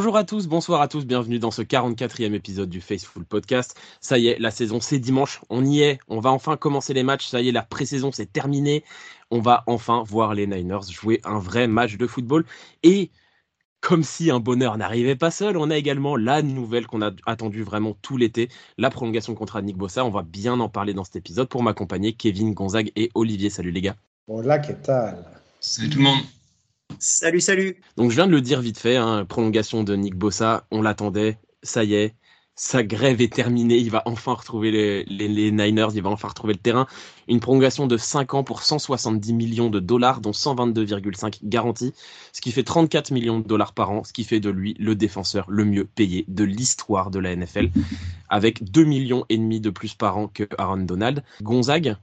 Bonjour à tous, bonsoir à tous, bienvenue dans ce 44e épisode du Faceful Podcast. Ça y est, la saison c'est dimanche, on y est, on va enfin commencer les matchs, ça y est, la pré-saison c'est terminé, on va enfin voir les Niners jouer un vrai match de football et comme si un bonheur n'arrivait pas seul, on a également la nouvelle qu'on a attendue vraiment tout l'été, la prolongation contre Nick Bossa. On va bien en parler dans cet épisode pour m'accompagner, Kevin, Gonzague et Olivier. Salut les gars. Hola, que tal Salut tout le monde. Salut, salut. Donc je viens de le dire vite fait, hein, prolongation de Nick Bossa, on l'attendait, ça y est, sa grève est terminée, il va enfin retrouver les, les, Niners, il va enfin retrouver le terrain. Une prolongation de 5 ans pour 170 millions de dollars, dont 122,5 garantis, ce qui fait 34 millions de dollars par an, ce qui fait de lui le défenseur le mieux payé de l'histoire de la NFL, avec 2 millions et demi de plus par an que Aaron Donald. Gonzague,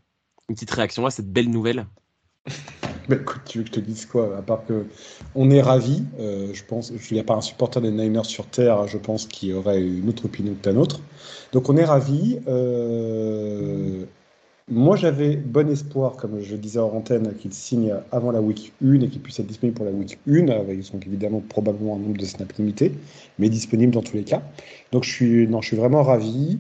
une petite réaction à cette belle nouvelle? bah, écoute, tu veux que je te dise quoi À part que on est ravis. Euh, je pense, il n'y a pas un supporter des Niners sur terre, je pense, qui aurait une autre opinion que la nôtre. Donc on est ravis. Euh, moi, j'avais bon espoir, comme je disais en antenne, qu'il signe avant la week 1 et qu'il puisse être disponible pour la week 1, avec donc évidemment probablement un nombre de snaps limité, mais disponible dans tous les cas. Donc je suis, non, je suis vraiment ravi.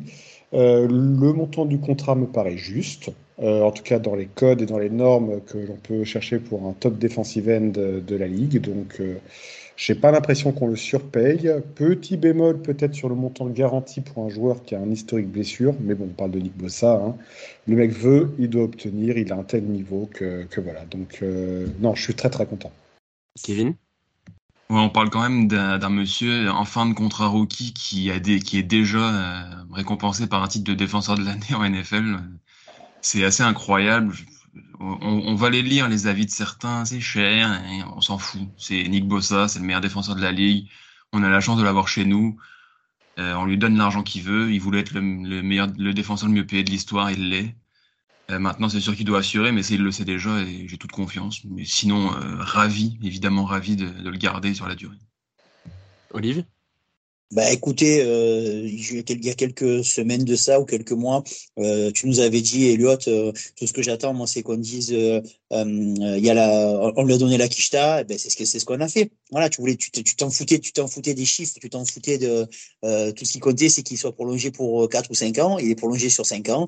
Euh, le montant du contrat me paraît juste. Euh, en tout cas dans les codes et dans les normes que l'on peut chercher pour un top defensive end de, la ligue. Donc, euh, je n'ai pas l'impression qu'on le surpaye. Petit bémol peut-être sur le montant de garantie pour un joueur qui a un historique blessure, mais bon, on parle de Nick Bossa. Hein. Le mec veut, il doit obtenir, il a un tel niveau que, que voilà. Donc, euh, non, je suis très très content. Kevin? Ouais, on parle quand même d'un monsieur en fin de contrat rookie qui, a des, qui est déjà récompensé par un titre de défenseur de l'année en NFL c'est assez incroyable. On, va les lire, les avis de certains, c'est cher, hein, on s'en fout. C'est Nick Bossa, c'est le meilleur défenseur de la ligue. On a la chance de l'avoir chez nous. Euh, on lui donne l'argent qu'il veut. Il voulait être le, meilleur, le défenseur le mieux payé de l'histoire, il l'est. Euh, maintenant, c'est sûr qu'il doit assurer, mais il le sait déjà et j'ai toute confiance. Mais sinon, euh, ravi, évidemment ravi de, de, le garder sur la durée. Olive bah écoutez, euh, il y a quelques semaines de ça ou quelques mois, euh, tu nous avais dit, Elliot, euh, tout ce que j'attends, moi, c'est qu'on dise, euh, il y a la, on lui a donné la quicheta, eh ben c'est ce que c'est ce qu'on a fait. Voilà, tu voulais, tu t'en foutais, tu t'en foutais des chiffres, tu t'en foutais de tout ce qui comptait, c'est qu'il soit prolongé pour 4 ou 5 ans. Il est prolongé sur 5 ans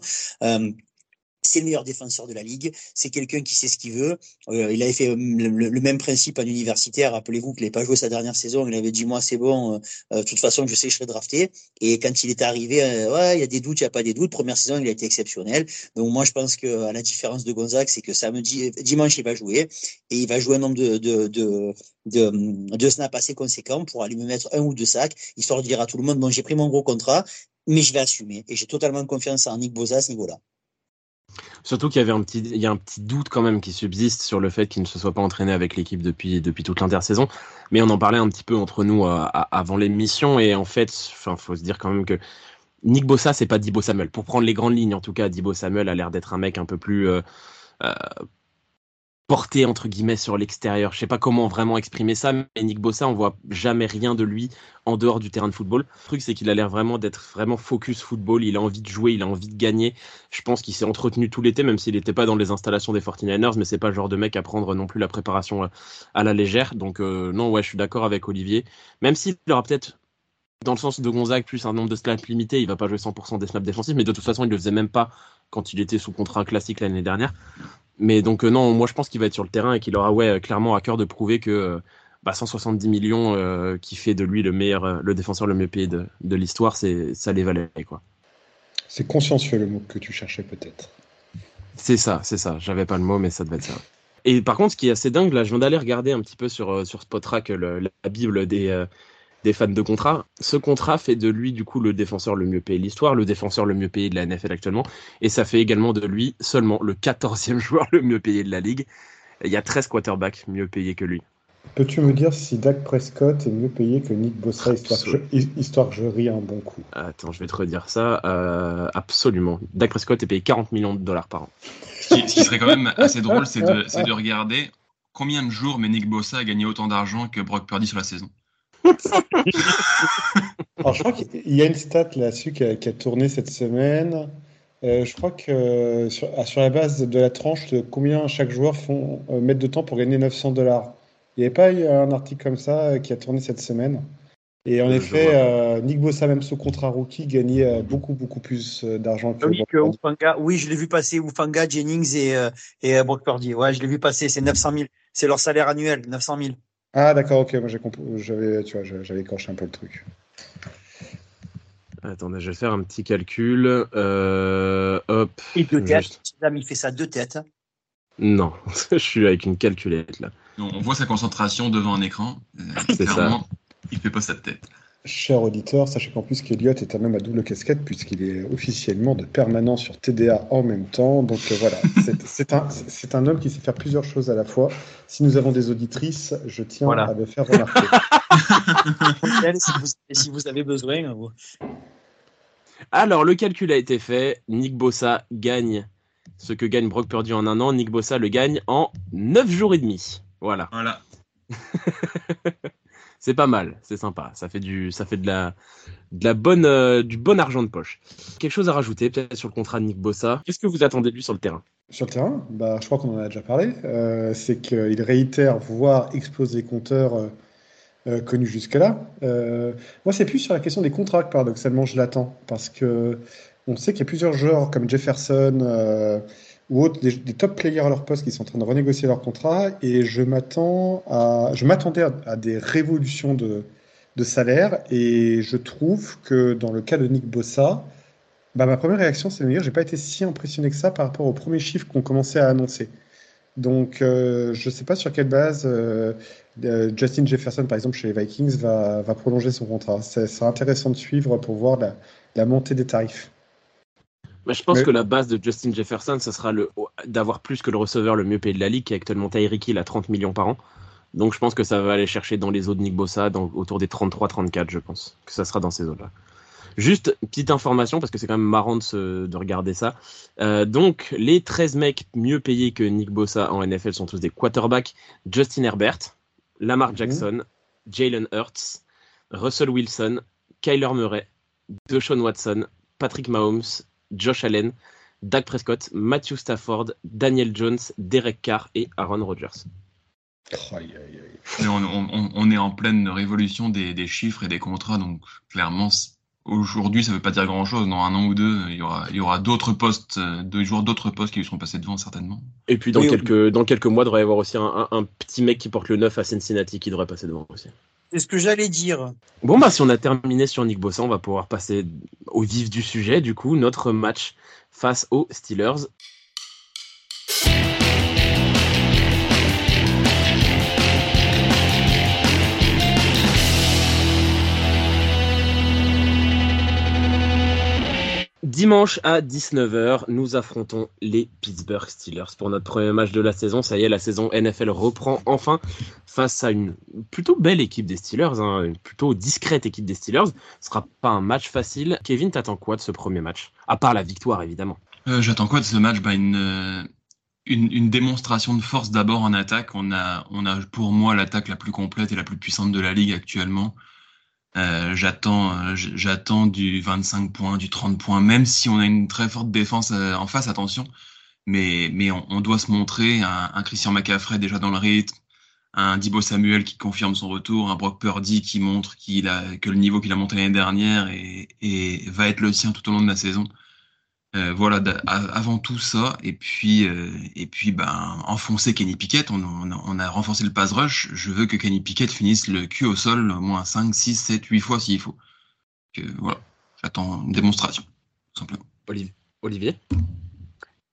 c'est le meilleur défenseur de la ligue. C'est quelqu'un qui sait ce qu'il veut. Euh, il avait fait euh, le, même principe en universitaire. Rappelez-vous qu'il n'avait pas joué sa dernière saison. Il avait dit moi c'est bon. Euh, de toute façon je sais que je serai drafté. Et quand il est arrivé, ouais il y a des doutes, il y a pas des doutes. Première saison il a été exceptionnel. Donc moi je pense que à la différence de Gonzague, c'est que samedi, dimanche il va jouer et il va jouer un nombre de de de de, de snaps assez conséquent pour aller me mettre un ou deux sacs, histoire de dire à tout le monde bon j'ai pris mon gros contrat, mais je vais assumer. Et j'ai totalement confiance en Nick Bosa à ce niveau-là. Surtout qu'il y avait un petit, il y a un petit doute quand même qui subsiste sur le fait qu'il ne se soit pas entraîné avec l'équipe depuis, toute l'intersaison. Mais on en parlait un petit peu entre nous euh, avant l'émission et en fait, enfin, faut se dire quand même que Nick Bossa, c'est pas Dibo Samuel. Pour prendre les grandes lignes, en tout cas, Dibo Samuel a l'air d'être un mec un peu plus euh, euh, porté entre guillemets sur l'extérieur. Je sais pas comment vraiment exprimer ça, mais Nick Bossa, on voit jamais rien de lui en dehors du terrain de football. Le truc, c'est qu'il a l'air vraiment d'être vraiment focus football. Il a envie de jouer, il a envie de gagner. Je pense qu'il s'est entretenu tout l'été, même s'il n'était pas dans les installations des 49ers, mais c'est pas le genre de mec à prendre non plus la préparation à la légère. Donc euh, non, ouais, je suis d'accord avec Olivier. Même s'il aura peut-être dans le sens de Gonzague, plus un nombre de snaps limité, il va pas jouer 100% des snaps défensifs, mais de toute façon, il le faisait même pas quand il était sous contrat classique l'année dernière. Mais donc euh, non, moi je pense qu'il va être sur le terrain et qu'il aura ouais clairement à cœur de prouver que euh, bah, 170 millions euh, qui fait de lui le meilleur, le défenseur le mieux payé de, de l'histoire, c'est ça les valait quoi. C'est consciencieux le mot que tu cherchais peut-être. C'est ça, c'est ça. J'avais pas le mot, mais ça devait être ça. Et par contre, ce qui est assez dingue, là, je viens d'aller regarder un petit peu sur, sur Spotrac la Bible des, des fans de contrat. Ce contrat fait de lui, du coup, le défenseur le mieux payé de l'histoire, le défenseur le mieux payé de la NFL actuellement. Et ça fait également de lui seulement le 14e joueur le mieux payé de la ligue. Il y a 13 quarterbacks mieux payés que lui. Peux-tu me dire si Dak Prescott est mieux payé que Nick Bossa, histoire que, je, ris un bon coup? Attends, je vais te redire ça. Euh, absolument. Dak Prescott est payé 40 millions de dollars par an. Ce qui, serait quand même assez drôle, c'est de, de, regarder combien de jours mais Nick Bossa a gagné autant d'argent que Brock Purdy sur la saison. Alors, je crois qu'il y a une stat là-dessus qui, a tourné cette semaine. Euh, je crois que sur, ah, sur, la base de la tranche de combien chaque joueur font, euh, mettre de temps pour gagner 900 dollars. Il n'y avait pas eu un article comme ça euh, qui a tourné cette semaine Et en effet, euh, Nick Bossa, même sous contrat rookie, gagnait euh, beaucoup, beaucoup plus euh, d'argent que, oui, Oui, je l'ai vu passer Ufanga, Jennings et, et Brock Purdy. Ouais, je l'ai vu passer. C'est 900 000. C'est leur salaire annuel, 900 000. Ah, d'accord, ok. Moi, j'avais, tu vois, j'avais écorché un peu le truc. Attendez, je vais faire un petit calcul. hop. Et deux têtes. Il fait ça deux têtes. Non, je suis avec une calculette là. On voit sa concentration devant un écran. C'est ça. Il fait pas sa tête. Cher auditeur, sachez qu'en plus qu'Eliott est un homme à double casquette puisqu'il est officiellement de permanent sur TDA en même temps. Donc euh, voilà, c'est un, un, homme qui sait faire plusieurs choses à la fois. Si nous avons des auditrices, je tiens à le faire remarquer. si, vous, avez besoin. Alors, le calcul a été fait. Nick Bossa gagne ce que gagne Brock Purdy en un an. Nick Bossa le gagne en 9 jours et demi. Voilà. Voilà. c'est pas mal, c'est sympa. Ça fait du, ça fait de la, de la bonne, euh, du bon argent de poche. Quelque chose à rajouter peut-être sur le contrat de Nick Bossa? Qu'est-ce que vous attendez de lui sur le terrain? Sur le terrain, bah, je crois qu'on en a déjà parlé. Euh, c'est qu'il réitère voir exploser les compteurs euh, connus jusque-là. moi, c'est plus sur la question des contrats que paradoxalement je l'attends, parce que on sait qu'il y a plusieurs joueurs comme Jefferson ou autres, des, top players à leur poste qui sont en train de renégocier leur contrat. Et je m'attends à, je m'attendais à, des révolutions de, de, salaire. Et je trouve que dans le cas de Nick Bossa, bah, ma première réaction, c'est de me dire, j'ai pas été si impressionné que ça par rapport aux premiers chiffres qu'on commençait à annoncer. Donc, euh, je ne sais pas sur quelle base euh, euh, Justin Jefferson, par exemple, chez les Vikings, va, va prolonger son contrat. C'est intéressant de suivre pour voir la, la montée des tarifs. Bah, je pense que la base de Justin Jefferson, ça sera d'avoir plus que le receveur le mieux payé de la ligue, qui est actuellement Tyreek Hill à 30 millions par an. Donc je pense que ça va aller chercher dans les eaux de Nick Bossa, autour des 33-34, je pense que ça sera dans ces eaux-là. Juste petite information, parce que c'est quand même marrant de, regarder ça. Euh, donc, les 13 mecs mieux payés que Nick Bossa en NFL sont tous des quarterbacks. Justin Herbert, Lamar mhm. Jackson, Jalen Hurts, Russell Wilson, Kyler Murray, Deshaun Watson, Patrick Mahomes, Josh Allen, Dak Prescott, Matthew Stafford, Daniel Jones, Derek Carr et Aaron Rodgers. On, est en pleine révolution des, chiffres et des contrats, donc clairement, aujourd'hui, ça ne veut pas dire grand-chose. Dans un an ou deux, il y aura, il y aura d'autres postes, euh, deux jours d'autres postes qui lui seront passés devant, certainement. Et puis, dans, quelques, dans quelques mois, il devrait y avoir aussi un, un, petit mec qui porte le 9 à Cincinnati qui devrait passer devant aussi. C'est ce que j'allais dire. Bon, bah, si on a terminé sur Nick Bossa, on va pouvoir passer au vif du sujet. Du coup, notre match face aux Steelers. Dimanche à 19h, nous affrontons les Pittsburgh Steelers pour notre premier match de la saison. Ça y est, la saison NFL reprend enfin face à une plutôt belle équipe des Steelers, hein, une plutôt discrète équipe des Steelers. Ce sera pas un match facile. Kevin, t'attends quoi de ce premier match? À part la victoire, évidemment. Euh, j'attends quoi de ce match? Bah, une, une, une, démonstration de force d'abord en attaque. On a, on a pour moi l'attaque la plus complète et la plus puissante de la ligue actuellement. Euh, j'attends, euh, j'attends du 25 points, du 30 points, même si on a une très forte défense euh, en face, attention. Mais, mais on, doit se montrer un, Christian McCaffrey déjà dans le rythme, un Dibo Samuel qui confirme son retour, un Brock Purdy qui montre qu'il a, que le niveau qu'il a monté l'année dernière et va être le sien tout au long de la saison. Euh, voilà, avant tout ça, et puis, euh, et puis ben, enfoncer Kenny Pickett, on, on, a renforcé le pass rush. Je veux que Kenny Pickett finisse le cul au sol au moins 5, 6, 7, 8 fois s'il faut. Que, voilà, j'attends une démonstration, tout simplement. Olivier, Olivier?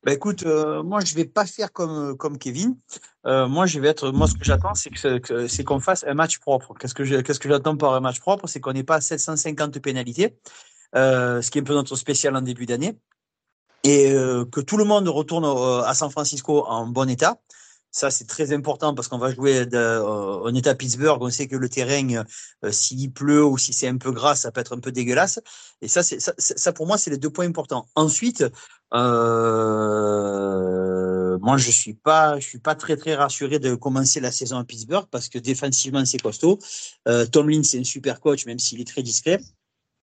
Bah écoute, euh, moi je vais pas faire comme comme Kevin. moi je vais être, moi ce que j'attends c'est que c'est qu'on fasse un match propre. Qu'est-ce que qu'est-ce que j'attends par un match propre, c'est qu'on n'ait pas 750 pénalités, ce qui est un peu notre spécial en début d'année et euh, que tout le monde retourne euh, à San Francisco en bon état. Ça, c'est très important parce qu'on va jouer euh, en état Pittsburgh. On sait que le terrain, s'il pleut ou si c'est un peu gras, ça peut être un peu dégueulasse. Et ça, c'est ça, ça, pour moi, c'est les deux points importants. Ensuite, euh, moi, je suis pas, je suis pas très très rassuré de commencer la saison à Pittsburgh parce que défensivement, c'est costaud. Euh, Tomlin, c'est un super coach, même s'il est très discret.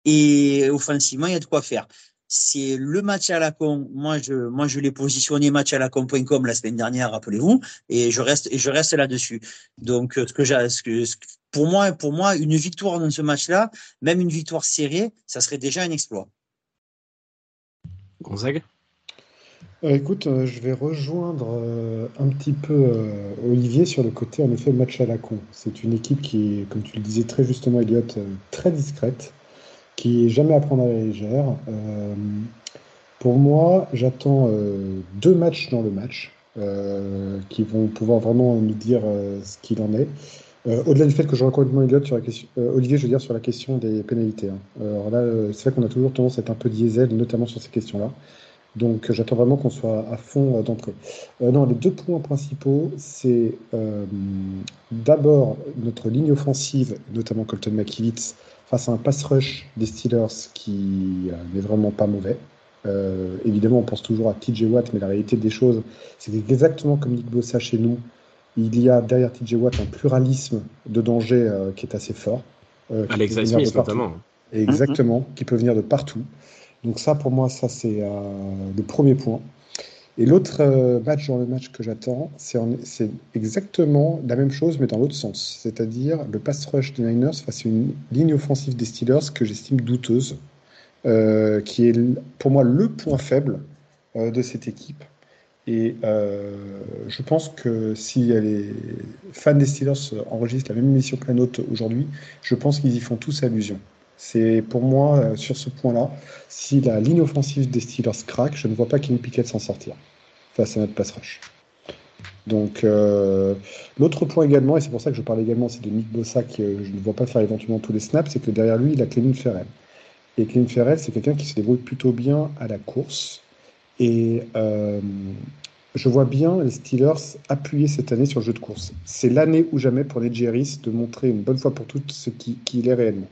Et offensivement, il y a de quoi faire c'est le match à la con. Moi, je, moi, je l'ai positionné match à la con.com la semaine dernière, rappelez-vous, et je reste, et je reste là-dessus. Donc, ce que j'ai, ce que, pour moi, pour moi, une victoire dans ce match-là, même une victoire serrée, ça serait déjà un exploit. Gonzague? Euh, écoute, euh, je vais rejoindre euh, un petit peu Olivier sur le côté, en effet, match à la con. C'est une équipe qui est, comme tu le disais très justement, Elliot, très discrète, qui est jamais à prendre à la légère. pour moi, j'attends deux matchs dans le match qui vont pouvoir vraiment nous dire ce qu'il en est. Au-delà du fait que je rejoins complètement sur la question, Olivier, je veux dire sur la question des pénalités. Hein. Alors là, c'est vrai qu'on a toujours tendance à être un peu diesel, notamment sur ces questions-là. Donc j'attends vraiment qu'on soit à fond euh, d'entrée. Euh, non, les deux points principaux, c'est euh, d'abord notre ligne offensive, notamment Colton McKivitz, face à un pass rush des Steelers qui n'est vraiment pas mauvais. évidemment, on pense toujours à TJ Watt, mais la réalité des choses, c'est exactement comme Nick Bossa chez nous, il y a derrière TJ Watt un pluralisme de danger qui est assez fort. Alex Smith notamment. Exactement, qui peut venir de partout. Donc ça, pour moi, ça c'est euh, le premier point. Et l'autre euh, match dans le match que j'attends, c'est exactement la même chose, mais dans l'autre sens. C'est-à-dire le pass rush des Niners face à une ligne offensive des Steelers que j'estime douteuse, euh, qui est pour moi le point faible de cette équipe. Et je pense que si les fans des Steelers enregistrent la même émission que la nôtre aujourd'hui, je pense qu'ils y font tous allusion. C'est pour moi, euh, sur ce point-là, si la ligne offensive des Steelers craque, je ne vois pas Kenny Pickett s'en sortir face à notre pass rush. Donc, euh, l'autre point également, et c'est pour ça que je parle également, c'est de Nick Bossa, que je ne vois pas faire éventuellement tous les snaps, c'est que derrière lui, il a Clément Ferrell. Et Clément Ferrell, c'est quelqu'un qui se débrouille plutôt bien à la course. Et euh, je vois bien les Steelers appuyer cette année sur le jeu de course. C'est l'année ou jamais pour les Jerry's de montrer une bonne fois pour toutes ce qu'il est réellement.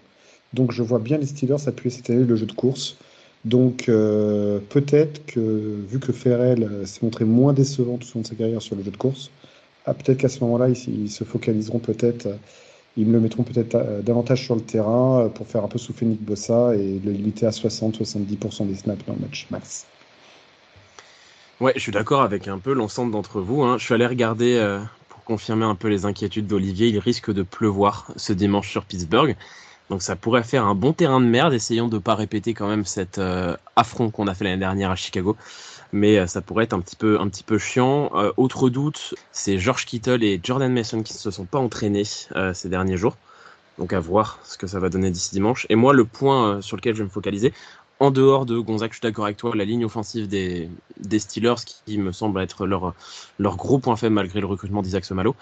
Donc je vois bien les Steelers appuyer cette année le jeu de course. Donc euh, peut-être que, vu que Ferrell euh, s'est montré moins décevant tout au long de sa carrière sur le jeu de course, ah, peut-être qu'à ce moment-là, ils, se focaliseront peut-être, euh, ils me le mettront peut-être davantage sur le terrain pour faire un peu souffler Nick Bossa et le limiter à 60-70% des snaps dans le match max. Ouais, je suis d'accord avec un peu l'ensemble d'entre vous. Hein. Je suis allé regarder pour confirmer un peu les inquiétudes d'Olivier. Il risque de pleuvoir ce dimanche sur Pittsburgh. Donc ça pourrait faire un bon terrain de merde. Essayons de ne pas répéter quand même cet euh, affront qu'on a fait l'année dernière à Chicago. Mais euh, ça pourrait être un petit peu, chiant. Euh, autre doute, c'est George Kittle et Jordan Mason qui ne se sont pas entraînés ces derniers jours. Donc à voir ce que ça va donner d'ici dimanche. Et moi, le point sur lequel je vais me focaliser, en dehors de Gonzague, je suis d'accord avec toi, la ligne offensive des, des Steelers, qui me semble être leur, leur gros point faible malgré le recrutement d'Isaac Somalo.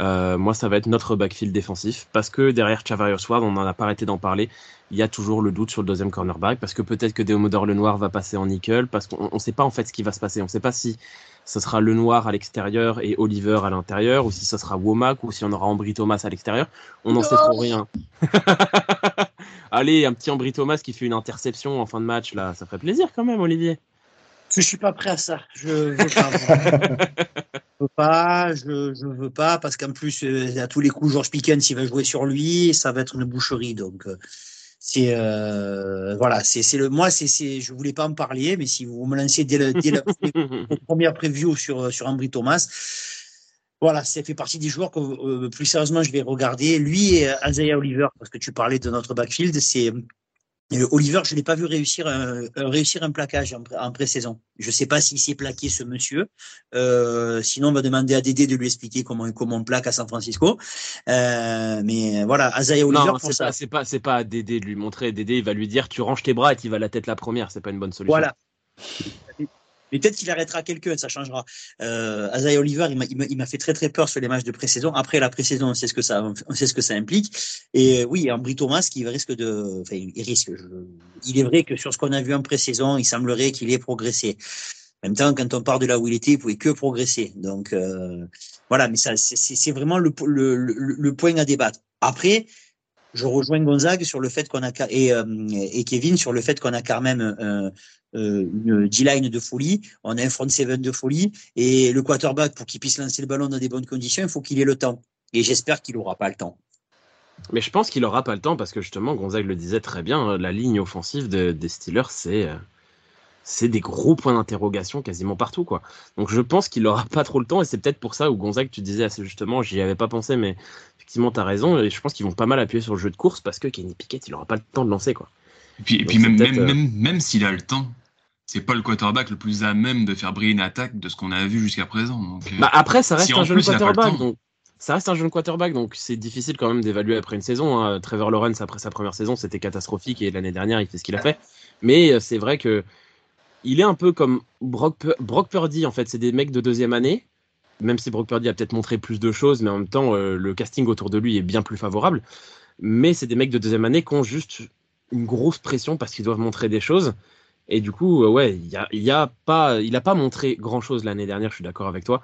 Euh, moi, ça va être notre backfield défensif parce que derrière Chavarius Ward, on n'en a pas arrêté d'en parler. Il y a toujours le doute sur le deuxième cornerback parce que peut-être que Deomodor le Noir va passer en nickel parce qu'on ne sait pas en fait ce qui va se passer. On ne sait pas si ce sera le Noir à l'extérieur et Oliver à l'intérieur ou si ce sera Womack ou si on aura Ambry Thomas à l'extérieur. On n'en sait trop rien. Allez, un petit Ambry Thomas qui fait une interception en fin de match là, ça ferait plaisir quand même, Olivier. Je suis pas prêt à ça. Je veux pas. veux pas, je, je veux pas, parce qu'en plus, euh, à tous les coups, George Pickens, il va jouer sur lui, ça va être une boucherie. Donc, euh, c'est euh, voilà, c'est le moi, c'est je voulais pas en parler, mais si vous me lancez dès, la première preview sur sur Ambry Thomas, voilà, ça fait partie des joueurs que plus sérieusement je vais regarder. Lui et Isaiah Oliver, parce que tu parlais de notre backfield, c'est Oliver, je ne l'ai pas vu réussir un, réussir un plaquage en, pré-saison. Je ne sais pas s'il s'est plaqué ce monsieur. Euh, sinon, on va demander à Dédé de lui expliquer comment, comment on plaque à San Francisco. Euh, mais voilà, Azaïa Oliver. Non, c'est pas, c'est pas, c'est pas à Dédé de lui montrer. Dédé, il va lui dire, tu ranges tes bras et tu vas la tête la première. C'est pas une bonne solution. Voilà. Mais peut-être qu'il arrêtera quelqu'un, ça changera. Euh, Azaï Oliver, il m'a fait très très peur sur les matchs de pré-saison. Après la pré-saison, on sait ce que ça, on sait ce que ça implique. Et euh, oui, Ambry Thomas, qui risque de, enfin, il risque. il est vrai que sur ce qu'on a vu en pré-saison, il semblerait qu'il ait progressé. En même temps, quand on part de là où il était, il pouvait que progresser. Donc euh, voilà, mais ça, c'est vraiment le, le, le, point à débattre. Après, je rejoins Gonzague sur le fait qu'on a et, euh, et Kevin sur le fait qu'on a quand même euh, une D-line de folie, on a un front seven de folie et le quarterback pour qu'il puisse lancer le ballon dans des bonnes conditions, il faut qu'il ait le temps. Et j'espère qu'il n'aura pas le temps. Mais je pense qu'il n'aura pas le temps parce que justement Gonzague le disait très bien, la ligne offensive des Steelers c'est c'est des gros points d'interrogation quasiment partout. quoi. Donc je pense qu'il n'aura pas trop le temps et c'est peut-être pour ça où Gonzague, tu disais assez justement, j'y avais pas pensé, mais effectivement, tu as raison. Et je pense qu'ils vont pas mal appuyer sur le jeu de course parce que Kenny Pickett, il n'aura pas le temps de lancer. quoi. Et puis, et puis même, même, même, même s'il a le temps, c'est pas le quarterback le plus à même de faire briller une attaque de ce qu'on a vu jusqu'à présent. Donc, bah après, ça reste un jeune quarterback. Donc, ça reste un jeune quarterback, donc c'est difficile quand même d'évaluer après une saison. Hein. Trevor Lawrence, après sa première saison, c'était catastrophique et l'année dernière, il fait ce qu'il a fait. Mais c'est vrai que il est un peu comme Brock, Brock Purdy, en fait. C'est des mecs de deuxième année. Même si Brock Purdy a peut-être montré plus de choses, mais en même temps, euh, le casting autour de lui est bien plus favorable. Mais c'est des mecs de deuxième année qui ont juste une grosse pression parce qu'ils doivent montrer des choses. Et du coup, euh, ouais, il a, y a pas, il n'a pas montré grand-chose l'année dernière, je suis d'accord avec toi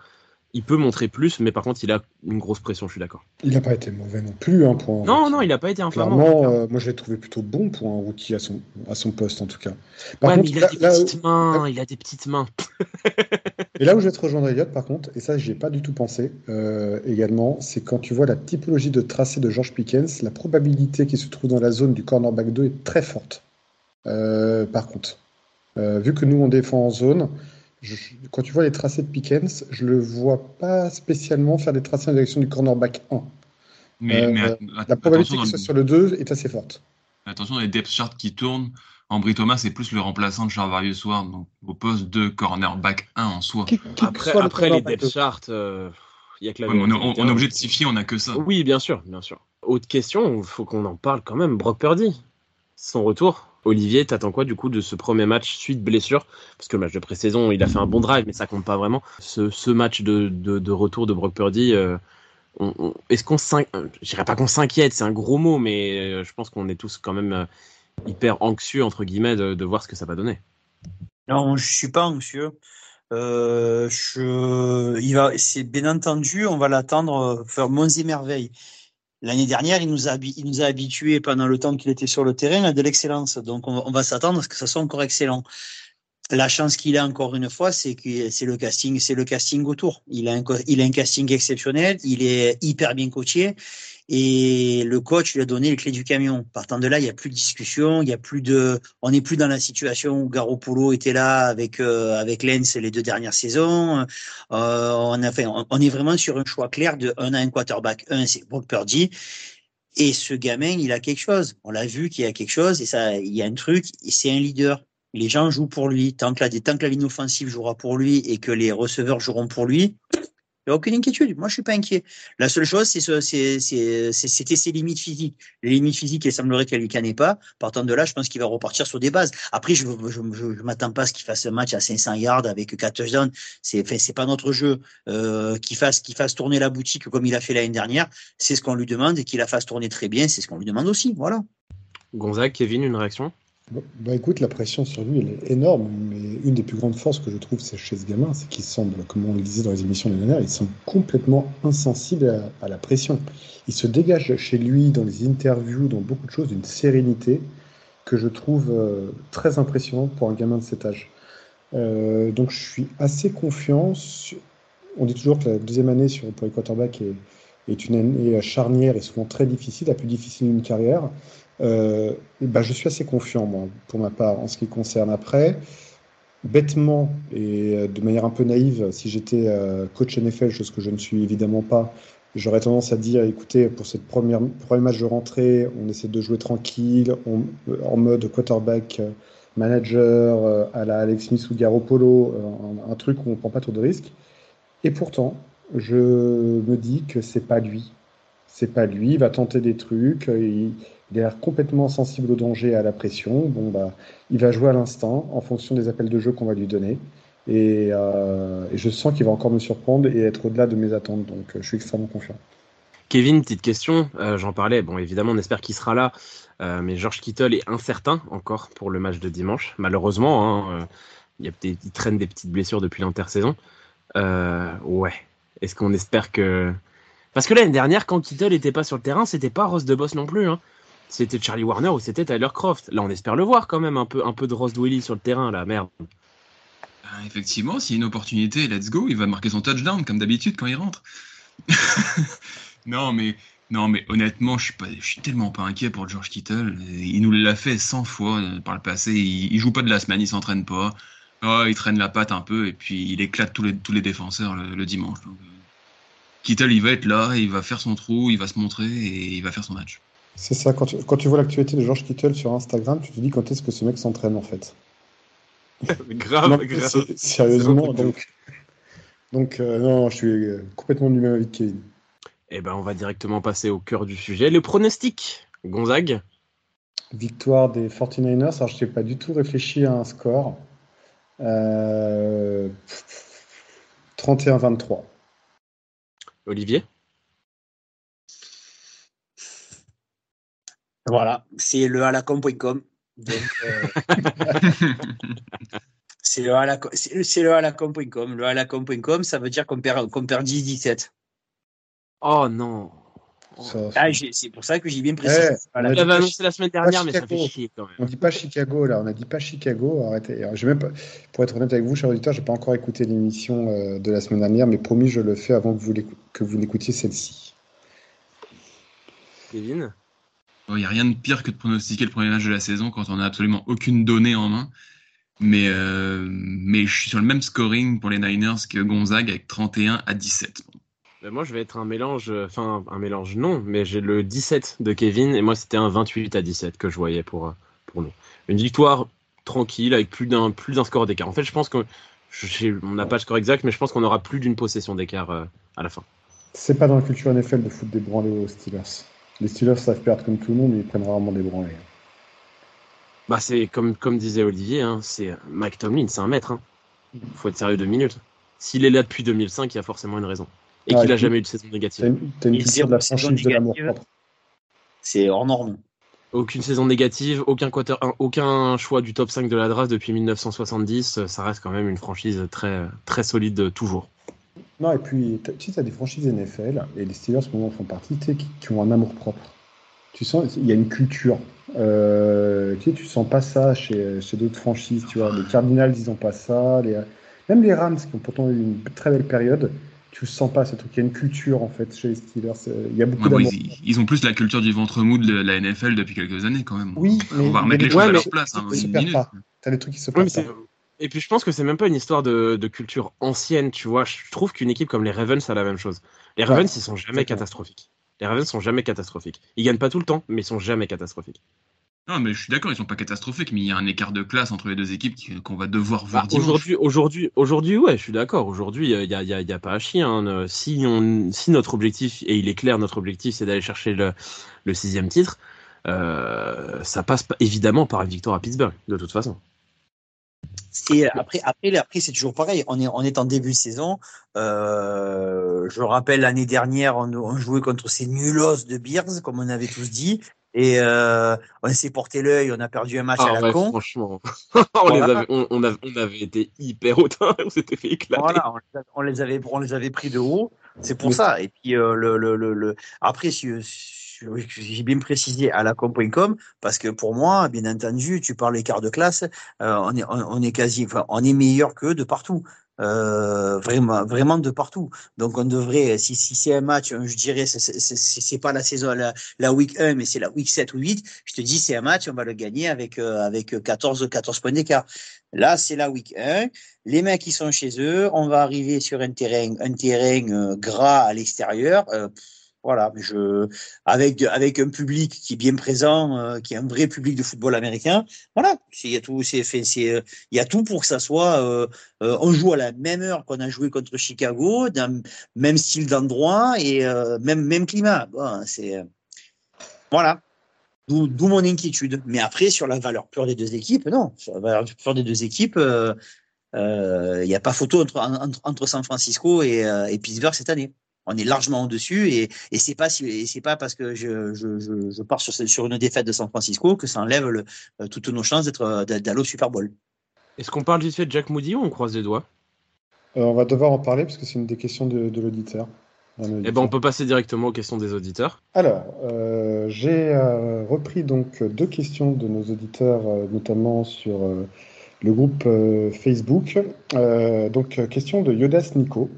il peut montrer plus, mais par contre, il a une grosse pression, je suis d'accord. Il n'a pas été mauvais non plus. Hein, pour non, non, il n'a pas été infamant. Clairement, euh, moi, je l'ai trouvé plutôt bon pour un rookie à son, à son poste, en tout cas. Par contre, il, a des petites mains, il a des petites mains. et là où je vais te rejoindre, Elliot, par contre, et ça, j'y ai pas du tout pensé euh, également, c'est quand tu vois la typologie de tracé de George Pickens, la probabilité qu'il se trouve dans la zone du cornerback 2 est très forte. Euh, par contre, vu que nous, on défend en zone, quand tu vois les tracés de Pickens, je le vois pas spécialement faire des tracés en direction du cornerback 1. Mais, euh, la probabilité que ce soit sur le 2 est assez forte. Attention, les depth charts qui tournent, Ambry Thomas, c'est plus le remplaçant de Charvarius Ward, donc au poste de cornerback 1 en soi. après, les depth charts, euh, y a que la on, est obligé de s'y fier, on n'a que ça. Oui, bien sûr, bien sûr. Autre question, il faut qu'on en parle quand même. Brock Purdy, son retour Olivier, t'attends quoi du coup de ce premier match suite blessure? Parce que le match de pré-saison, il a fait un bon drive, mais ça compte pas vraiment. Ce, match de, retour de Brock Purdy, euh, est-ce qu'on s'inquiète euh, Je dirais pas qu'on s'inquiète, c'est un gros mot, mais euh, je pense qu'on est tous quand même hyper anxieux entre guillemets de, voir ce que ça va donner. Non, je suis pas anxieux. il va, c'est bien entendu, on va l'attendre faire monts et merveilles. L'année dernière, il nous, a, il habitués pendant le temps qu'il était sur le terrain à de l'excellence. Donc, on, va s'attendre à ce que ça soit encore excellent. La chance qu'il a encore une fois, c'est que c'est le casting, c'est le casting autour. Il a un, il a un casting exceptionnel. Il est hyper bien coaché et le coach lui a donné les clés du camion. Partant de là, il n'y a plus de discussion, il y a plus de, on n'est plus dans la situation où Garoppolo était là avec euh, avec Lens les deux dernières saisons. Euh, on a fait, on, est vraiment sur un choix clair de un à un quarterback. Un, c'est Brock Purdy. Et ce gamin, il a quelque chose. On l'a vu qu'il a quelque chose et ça, il y a un truc. C'est un leader. Les gens jouent pour lui. Tant que la, tant que la ligne offensive jouera pour lui et que les receveurs joueront pour lui, il n'y a aucune inquiétude. Moi, je suis pas inquiet. La seule chose, c'était ses limites physiques. Les limites physiques, il semblerait qu'elle lui canne pas. Partant de là, je pense qu'il va repartir sur des bases. Après, je ne m'attends pas à ce qu'il fasse un match à 500 yards avec 4 touchdowns. C'est c'est pas notre jeu. Euh, qu'il fasse fasse tourner la boutique comme il a fait l'année dernière, c'est ce qu'on lui demande et qu'il la fasse tourner très bien, c'est ce qu'on lui demande aussi. Voilà. Gonzague, Kevin, une réaction? Bah écoute, la pression sur lui, elle est énorme, mais une des plus grandes forces que je trouve chez ce gamin, c'est qu'il semble, comme on le disait dans les émissions l'année dernière, il semble complètement insensible à, la pression. Il se dégage chez lui, dans les interviews, dans beaucoup de choses, d'une sérénité que je trouve euh, très impressionnante pour un gamin de cet âge. Euh, donc je suis assez confiant. On dit toujours que la deuxième année sur, pour les quarterbacks est, est une année charnière et souvent très difficile, la plus difficile d'une carrière. Euh, ben je suis assez confiant, moi, pour ma part, en ce qui concerne après. Bêtement et euh, de manière un peu naïve, si j'étais euh, coach NFL, chose que je ne suis évidemment pas, j'aurais tendance à dire écoutez, pour cette première premier match de rentrée, on essaie de jouer tranquille, en mode quarterback manager à la Alex Smith ou Garoppolo, un, un truc où on ne prend pas trop de risques. Et pourtant, je me dis que c'est pas lui. C'est pas lui, il va tenter des trucs, il, il a l'air complètement sensible au danger et à la pression. Bon, bah, il va jouer à l'instant en fonction des appels de jeu qu'on va lui donner. Et, euh, je sens qu'il va encore me surprendre et être au-delà de mes attentes. Donc, euh, je suis extrêmement confiant. Kevin, petite question. Euh, j'en parlais. Bon, évidemment, on espère qu'il sera là. mais George Kittle est incertain encore pour le match de dimanche. Malheureusement, hein, il traîne des petites blessures depuis l'intersaison. ouais. Est-ce qu'on espère que. Parce que l'année dernière, quand Kittle n'était pas sur le terrain, c'était pas Ross de Boss non plus. Hein c'était Charlie Warner ou c'était Tyler Croft. Là, on espère le voir quand même, un peu, un peu de Ross Dwelly sur le terrain, là, merde. Ah, effectivement, s'il y a une opportunité, let's go, il va marquer son touchdown comme d'habitude quand il rentre. non, mais non, mais honnêtement, je suis tellement pas inquiet pour George Kittle. Il nous l'a fait 100 fois euh, par le passé. Il, joue pas de la semaine, il s'entraîne pas. Oh, il traîne la patte un peu et puis il éclate tous les, défenseurs le, dimanche. Donc, euh, Kittel, il va être là, il va faire son trou, il va se montrer et il va faire son match. C'est ça, quand tu, quand tu vois l'actualité de Georges Kittel sur Instagram, tu te dis quand est-ce que ce mec s'entraîne en fait. grave, grave. Sérieusement, donc, donc euh, non, je suis euh, complètement du même avec Kevin. Eh ben, on va directement passer au cœur du sujet. Le pronostic, Gonzague Victoire des 49ers. Alors, je n'ai pas du tout réfléchi à un score. Euh, 31-23. Olivier Voilà, c'est le alacom.com. Euh, c'est le alacom.com. Le alacom.com, ça veut dire qu'on perd, qu'on perd 10-17. Oh non. Ah, c'est pour ça que j'ai bien précisé. On avait annoncé la semaine dernière, mais ça fait chier quand même. On dit pas Chicago là, on a dit pas Chicago. Arrêtez. même pas, pour être honnête avec vous, cher auditeur, j'ai pas encore écouté l'émission euh, de la semaine dernière, mais promis, je le fais avant que vous que vous l'écoutiez celle-ci. Kevin? Il n'y a rien de pire que de pronostiquer le premier match de la saison quand on n'a absolument aucune donnée en main. Mais, euh, mais je suis sur le même scoring pour les Niners que Gonzague avec 31 à 17. Ben, moi, je vais être un mélange, enfin, un mélange non, mais j'ai le 17 de Kevin et moi, c'était un 28 à 17 que je voyais pour, pour nous. Une victoire tranquille avec plus d'un plus d'un score d'écart. En fait, je pense que on n'a pas le score exact, mais je pense qu'on aura plus d'une possession d'écart euh, à la fin. C'est pas dans la culture NFL de foot des branlés aux Steelers. Les Steelers savent perdre comme tout le monde, mais ils prennent rarement des branlés. Bah, c'est comme, comme disait Olivier, hein, c'est Mike Tomlin, c'est un maître. Il hein. faut être sérieux deux minutes. S'il est là depuis 2005, il y a forcément une raison et qu'il n'a jamais eu de saison négative. T'as une, de la franchise de l'amour propre. C'est hors norme. Aucune saison négative, aucun, quarter, aucun choix du top 5 de la draft depuis 1970. Ça reste quand même une franchise très, très solide toujours. Non, et puis, tu sais, as des franchises NFL, et les Steelers, pour en font partie, qui, qui, ont un amour propre. Tu sens, il y a une culture. Euh, tu sais, tu sens pas ça chez, chez d'autres franchises, tu vois. Les Cardinals, ils ont pas ça. Les, même les Rams, qui ont pourtant eu une très belle période, tu le sens pas ce truc. Il y a une culture en fait chez les Steelers. Il y a beaucoup ils, ont plus la culture du ventre mou de la NFL depuis quelques années quand même. Oui, on va remettre les choses à leur place. Hein, T'as des trucs qui se passent. Et puis je pense que c'est même pas une histoire de, culture ancienne, tu vois. Je trouve qu'une équipe comme les Ravens a la même chose. Les Ravens, ils sont jamais catastrophiques. Les Ravens sont jamais catastrophiques. Ils gagnent pas tout le temps, mais ils sont jamais catastrophiques. Non, mais je suis d'accord, ils sont pas catastrophiques, mais il y a un écart de classe entre les deux équipes qu'on va devoir voir bah, Aujourd'hui, aujourd'hui, aujourd'hui, ouais, je suis d'accord. Aujourd'hui, il y a, y, a, y a, pas à chier. Hein. Si, on, si notre objectif, et il est clair, notre objectif, c'est d'aller chercher le, le sixième titre, euh, ça passe évidemment par une victoire à Pittsburgh, de toute façon. Et après, après, après c'est toujours pareil. On est, on est en début de saison. Euh, je rappelle l'année dernière, on, on, jouait contre ces nulos de Bears, comme on avait tous dit. Et euh, on s'est porté l'œil, on a perdu un match à la con. Franchement, on, les avait, on, on, avait, on, avait, été hyper hautain, on s'était fait éclater. Voilà, on les avait, on les avait pris de haut. C'est pour ça. Et puis euh, le, le, le, le, après, si, j'ai bien précisé à la com.com parce que pour moi, bien entendu, tu parles écart de classe, euh, on est, on, est quasi, enfin, on est meilleur que de partout. Euh, vraiment, vraiment de partout. Donc on devrait, si, si c'est un match, je dirais, c'est pas la saison, la, la, week 1, mais c'est la week 7 ou 8, je te dis, c'est un match, on va le gagner avec, euh, avec 14, 14 points d'écart. Là, c'est la week 1, les mecs qui sont chez eux, on va arriver sur un terrain, un terrain euh, gras à l'extérieur. Euh, voilà, je avec avec un public qui est bien présent, euh, qui est un vrai public de football américain. Voilà, il y a tout, c'est c'est il y a tout pour que ça soit. Euh, euh, on joue à la même heure qu'on a joué contre Chicago, dans même style d'endroit et même même climat. Bon, c'est voilà. D'où mon inquiétude. Mais après, sur la valeur pure des deux équipes, non. Sur la valeur pure des deux équipes, il n'y a pas photo entre, entre, entre San Francisco et, et Pittsburgh cette année on est largement au-dessus et, et c'est pas si, c'est pas parce que je, je, je, pars sur, sur une défaite de San Francisco que ça enlève le, euh, toutes nos chances d'être d'aller au Super Bowl. Est-ce qu'on parle vite fait de Jack Moody ou on croise les doigts? Euh, On va devoir en parler parce que c'est une des questions de, de l'auditeur. Eh ben, on peut passer directement aux questions des auditeurs. Alors, euh, j'ai repris donc deux questions de nos auditeurs, notamment sur le groupe Facebook. donc, question de Yodas Nico.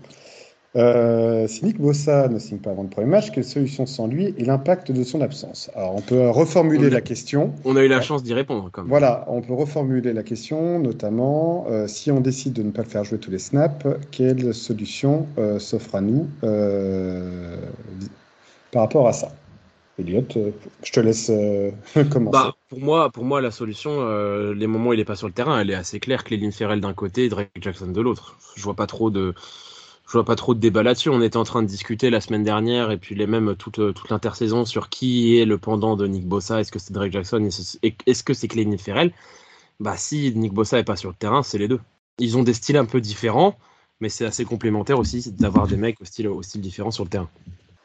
Euh, si Nick Bossa ne signe pas avant le premier match, quelle solution sans lui et l'impact de son absence? Alors, on peut reformuler la question. On a eu la chance d'y répondre. Comme. Voilà, on peut reformuler la question, notamment euh, si on décide de ne pas le faire jouer tous les snaps, quelle solution euh, s'offre à nous par rapport à ça? Elliot, je te laisse commencer. Bah, pour, moi, pour moi, la solution, les moments où il n'est pas sur le terrain, elle est assez claire. Cléline Ferrell d'un côté et Drake Jackson de l'autre. Je vois pas trop de je vois pas trop de débat là-dessus. On était en train de discuter la semaine dernière et puis les mêmes toute, euh, toute l'intersaison sur qui est le pendant de Nick Bossa. Est-ce que c'est Drake Jackson? Est-ce que c'est Clayton Ferrell? Bah si Nick Bossa est pas sur le terrain, c'est les deux. Ils ont des styles un peu différents, mais c'est assez complémentaire aussi d'avoir des mecs au style, différent sur le terrain.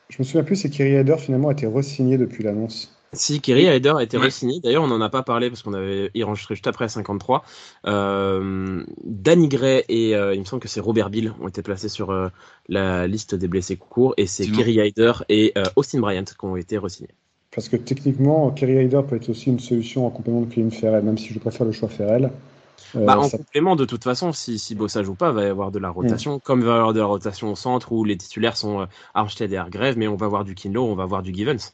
Je me souviens plus, c'est Kerry Hyder finalement a été re-signé depuis l'annonce. Si, Kerry Hyder a été re-signé. D'ailleurs, on n'en a pas parlé parce qu'on avait enregistré juste après 53. Euh, Danny Gray et euh, il me semble que c'est Robert Bill ont été placés sur euh, la liste des blessés courts et c'est Kerry Hyder et euh, Austin Bryant qui ont été re-signés. Parce que techniquement, Kerry Hyder peut être aussi une solution en complément de Kevin Ferrell, même si je préfère le choix Ferrell. Bah, en complément, de toute façon, si, si Bossa joue pas, il va y avoir de la rotation, comme il va y avoir de la rotation au centre où les titulaires sont Armstead et Hargrave, mais on va voir du Kinlo, on va voir du Givens.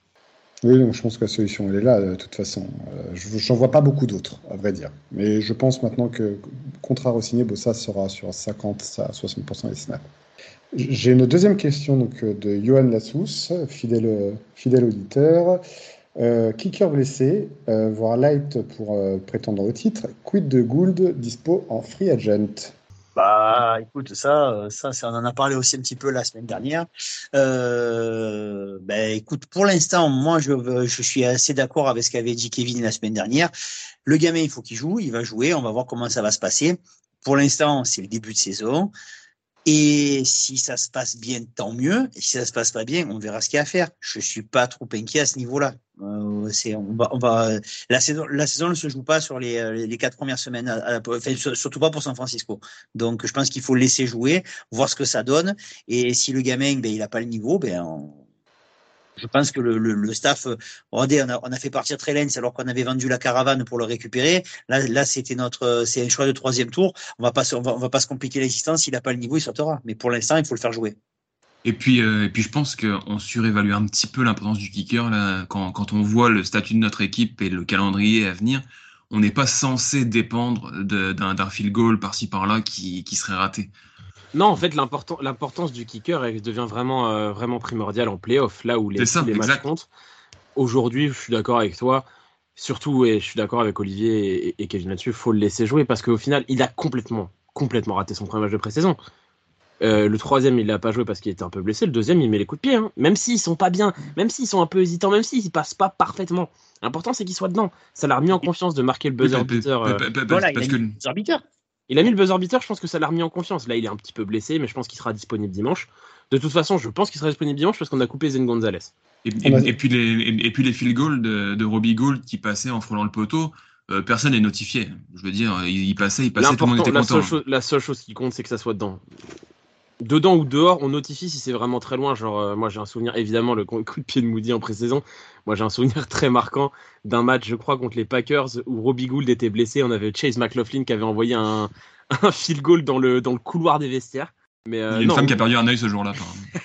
Oui, donc je pense que la solution, elle est là, de toute façon. Euh, vois pas beaucoup d'autres, à vrai dire. Mais je pense maintenant que, contrat re-signé, Bossa sera sur 50 à 60% des snaps. J'ai une deuxième question donc, de Johan Lassous, fidèle, fidèle auditeur. Euh, kicker blessé, euh, voire light pour euh, prétendre au titre. Quid de Gould dispo en free agent? Bah, écoute, ça, euh, ça, ça, on en a parlé aussi un petit peu la semaine dernière. Euh, ben, écoute, pour l'instant, moi, je, je suis assez d'accord avec ce qu'avait dit Kevin la semaine dernière. Le gamin, il faut qu'il joue, il va jouer, on va voir comment ça va se passer. Pour l'instant, c'est le début de saison. Et si ça se passe bien, tant mieux. Si ça se passe pas bien, on verra ce qu'il y a à faire. Je suis pas trop inquiet à ce niveau-là. Euh, c'est, on va, on va, la saison, la saison ne se joue pas sur les, les quatre premières semaines, à, surtout pas pour San Francisco. Donc, je pense qu'il faut laisser jouer, voir ce que ça donne. Et si le gamin, ben, il a pas le niveau, ben, on, je pense que le, staff, regardez, on a, fait partir Trellens alors qu'on avait vendu la caravane pour le récupérer. Là, c'était notre, c'est un choix de troisième tour. On va pas, on va, pas se compliquer l'existence. S'il n'a pas le niveau, il sautera. Mais pour l'instant, il faut le faire jouer. Et puis, euh, je pense qu'on surévalue un petit peu l'importance du kicker quand, on voit le statut de notre équipe et le calendrier à venir. On n'est pas censé dépendre d'un field goal par-ci par-là qui serait raté. Non, en fait, l'importance du kicker elle devient vraiment, euh, vraiment primordiale en playoff, là où les, matchs comptent. Aujourd'hui, je suis d'accord avec toi. Surtout, et je suis d'accord avec Olivier et, Kevin là-dessus, il faut le laisser jouer parce qu'au final, il a complètement, complètement raté son premier match de pré-saison. Euh, le troisième, il l'a pas joué parce qu'il était un peu blessé. Le deuxième, il met les coups de pied. Hein. Même s'ils sont pas bien, même s'ils sont un peu hésitants, même s'ils passent pas parfaitement. L'important, c'est qu'il soit dedans. Ça l'a remis en confiance de marquer le buzzer beater. Euh, voilà, il a mis le buzzer beater, je pense que ça l'a remis en confiance. Là, il est un petit peu blessé, mais je pense qu'il sera disponible dimanche. De toute façon, je pense qu'il sera disponible dimanche parce qu'on a coupé Zen Gonzalez. Et, puis les, et, puis les field goals de, de Robbie Gould qui passaient en frôlant le poteau, euh, personne n'est notifié. Je veux dire, il, passait, il passait, tout le monde était la content. Seule la seule chose qui compte, c'est que ça soit dedans dedans ou dehors, on notifie si c'est vraiment très loin. Genre, euh, moi j'ai un souvenir, évidemment, le coup de pied de Moody en pré-saison. Moi j'ai un souvenir très marquant d'un match, je crois, contre les Packers où Robbie Gould était blessé. On avait Chase McLaughlin qui avait envoyé un, un field goal dans le, dans le couloir des vestiaires. Mais euh, Il y a une femme qui a perdu un œil ce jour-là.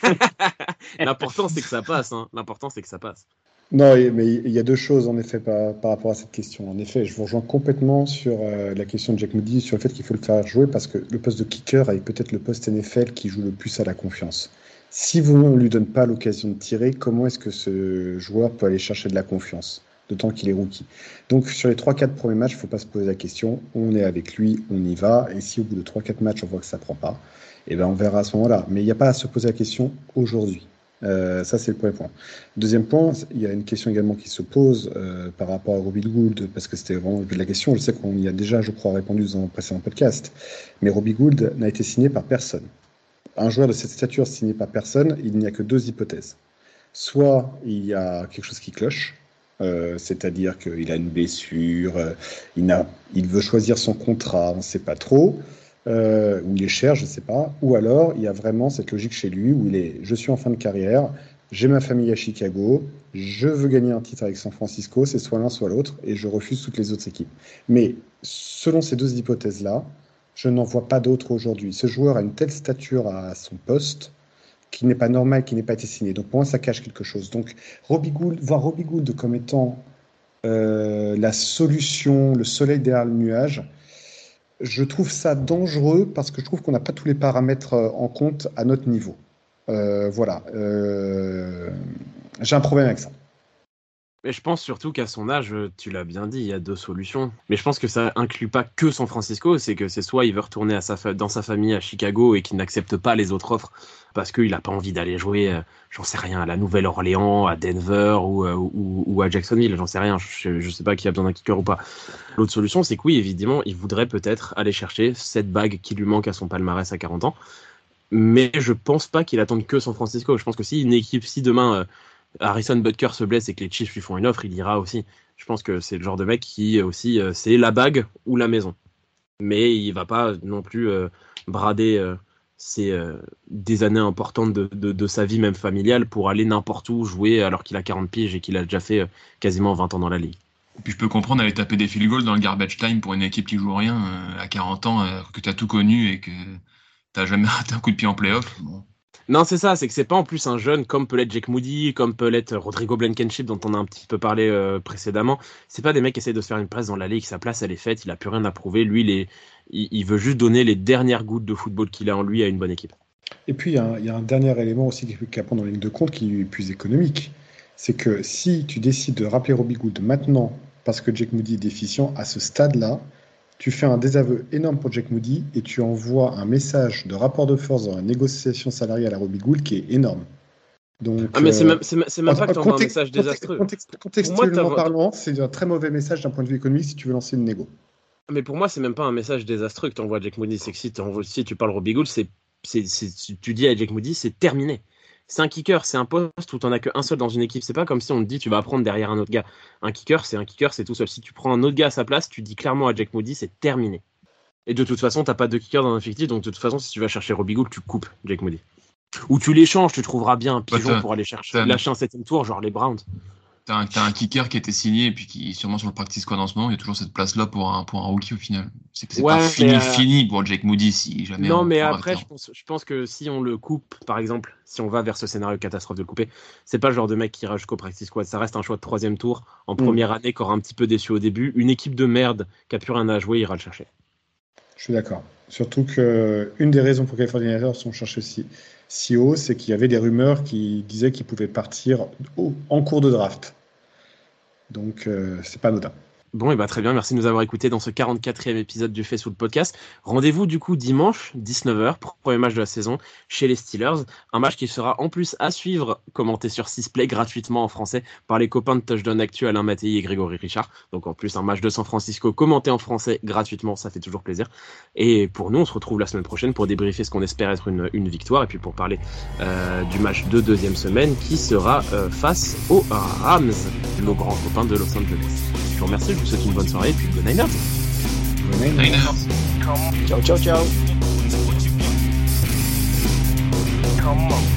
L'important c'est que ça passe. Hein. L'important c'est que ça passe. Non, mais il y a deux choses en effet par, par, rapport à cette question. En effet, je vous rejoins complètement sur euh, la question de Jack Moody, sur le fait qu'il faut le faire jouer parce que le poste de kicker est peut-être le poste NFL qui joue le plus à la confiance. Si vous ne lui donne pas l'occasion de tirer, comment est-ce que ce joueur peut aller chercher de la confiance D'autant qu'il est rookie? Donc sur les 3-4 premiers matchs, il ne faut pas se poser la question. On est avec lui, on y va. Et si au bout de 3-4 matchs, on voit que ça ne prend pas, eh ben on verra à ce moment-là. Mais il n'y a pas à se poser la question aujourd'hui. Euh, ça, c'est le premier point. Deuxième point, il y a une question également qui se pose euh, par rapport à Robbie Gould, parce que c'était vraiment de la question. Je sais qu'on y a déjà, je crois, répondu dans un précédent podcast. Mais Robbie Gould n'a été signé par personne. Un joueur de cette stature signé par personne, il n'y a que deux hypothèses. Soit il y a quelque chose qui cloche, euh, c'est-à-dire qu'il a une blessure, il veut choisir son contrat, on ne sait pas trop euh, ou il est cher, je ne sais pas, ou alors il y a vraiment cette logique chez lui où il est je suis en fin de carrière, j'ai ma famille à Chicago, je veux gagner un titre avec San Francisco, c'est soit l'un soit l'autre, et je refuse toutes les autres équipes. Mais selon ces deux hypothèses-là, je n'en vois pas d'autres aujourd'hui. Ce joueur a une telle stature à son poste qui n'est pas normal, qui n'est pas été. Donc pour moi, ça cache quelque chose. Donc Robbie Gould, voir Robbie Gould comme étant euh, la solution, le soleil derrière le nuage, je trouve ça dangereux parce que je trouve qu'on n'a pas tous les paramètres euh, en compte à notre niveau. Euh, voilà. J'ai un problème avec ça. Mais je pense surtout qu'à son âge, tu l'as bien dit, il y a deux solutions. Mais je pense que ça inclut pas que San Francisco, c'est que c'est soit il veut retourner dans sa famille à Chicago et qu'il n'accepte pas les autres offres parce qu'il n'a pas envie d'aller jouer, euh, j'en sais rien, à la Nouvelle-Orléans, à Denver ou, euh, à Jacksonville, j'en sais rien, je, ne sais pas qui a besoin d'un kicker ou pas. L'autre solution, c'est que oui, évidemment, il voudrait peut-être aller chercher cette bague qui lui manque à son palmarès à 40 ans. Mais je pense pas qu'il attende que San Francisco. Je pense que si une équipe, si demain euh, Harrison Butker se blesse et que les Chiefs lui font une offre, il ira aussi. Je pense que c'est le genre de mec qui aussi, euh, c'est la bague ou la maison. Mais il va pas non plus euh, brader euh, des années importantes de, sa vie, même familiale, pour aller n'importe où jouer alors qu'il a 40 piges et qu'il a déjà fait quasiment 20 ans dans la ligue. Et puis je peux comprendre aller taper des field goals dans le garbage time pour une équipe qui joue rien à 40 ans, que tu as tout connu et que tu jamais raté un coup de pied en playoff. Non, c'est ça, c'est que c'est pas en plus un jeune comme peut l'être Jake Moody, comme peut l'être Rodrigo Blankenship dont on a un petit peu parlé euh, précédemment. C'est pas des mecs qui essaient de se faire une presse dans la ligue, sa place elle est faite, il a plus rien à prouver. Lui, il, veut juste donner les dernières gouttes de football qu'il a en lui à une bonne équipe. Et puis il y, a un dernier élément aussi qui est prendre en ligne de compte qui est plus économique. C'est que si tu décides de rappeler Robbie Gould maintenant parce que Jake Moody est déficient à ce stade-là, tu fais un désaveu énorme pour Jack Moody et tu envoies un message de rapport de force dans la négociation salariale à Robbie Gould qui est énorme. Donc, ah, mais c'est même, même, pas que tu envoies un message désastreux. contextuellement parlant, c'est un très mauvais message d'un point de vue économique si tu veux lancer une négo. Mais pour moi, c'est même pas un message désastreux que tu envoies à Jack Moody. C'est que si, si tu parles Robbie Gould, c'est, tu dis à Jack Moody, c'est terminé c'est un kicker, c'est un poste où tu n'en as qu'un seul dans une équipe. C'est pas comme si on te dit tu vas apprendre derrière un autre gars. Un kicker, c'est un kicker, c'est tout seul. Si tu prends un autre gars à sa place, tu dis clairement à Jack Moody, c'est terminé. Et de toute façon, t'as pas de kicker dans l'effectif, donc de toute façon, si tu vas chercher Robbie Gould, tu coupes Jack Moody. Ou tu l'échanges, tu trouveras bien un pigeon pour aller chercher, lâcher un septième tour, genre les Browns. T'as un, un, kicker qui a été signé et puis qui est sûrement sur le practice squad en ce moment. Il y a toujours cette place-là pour un, pour un rookie au final. C'est pas fini, euh, fini pour Jake Moody si jamais. Non, mais après, je pense, je pense que si on le coupe, par exemple, si on va vers ce scénario catastrophe de le couper, c'est pas le genre de mec qui ira jusqu'au practice squad. Ça reste un choix de troisième tour en mm. première année qui aura un petit peu déçu au début. Une équipe de merde qui a plus rien à jouer ira le chercher. Je suis d'accord. Surtout que une des raisons pour lesquelles les 49 sont cherchés si, si haut, c'est qu'il y avait des rumeurs qui disaient qu'il pouvait partir en cours de draft. Donc, euh, c'est pas anodin. Bon, et bah très bien, merci de nous avoir écoutés dans ce 44e épisode du le Podcast. Rendez-vous du coup dimanche, 19h, pour le premier match de la saison chez les Steelers. Un match qui sera en plus à suivre, commenté sur 6play gratuitement en français par les copains de Touchdown Actu, Alain Mattei et Grégory Richard. Donc en plus, un match de San Francisco commenté en français gratuitement, ça fait toujours plaisir. Et pour nous, on se retrouve la semaine prochaine pour débriefer ce qu'on espère être une, victoire et puis pour parler euh, du match de deuxième semaine qui sera euh, face aux Rams, nos grands copains de Los Angeles. Je vous remercie, vous souhaite une bonne soirée et puis good night nerds. Good night Ciao, ciao, ciao. Come on.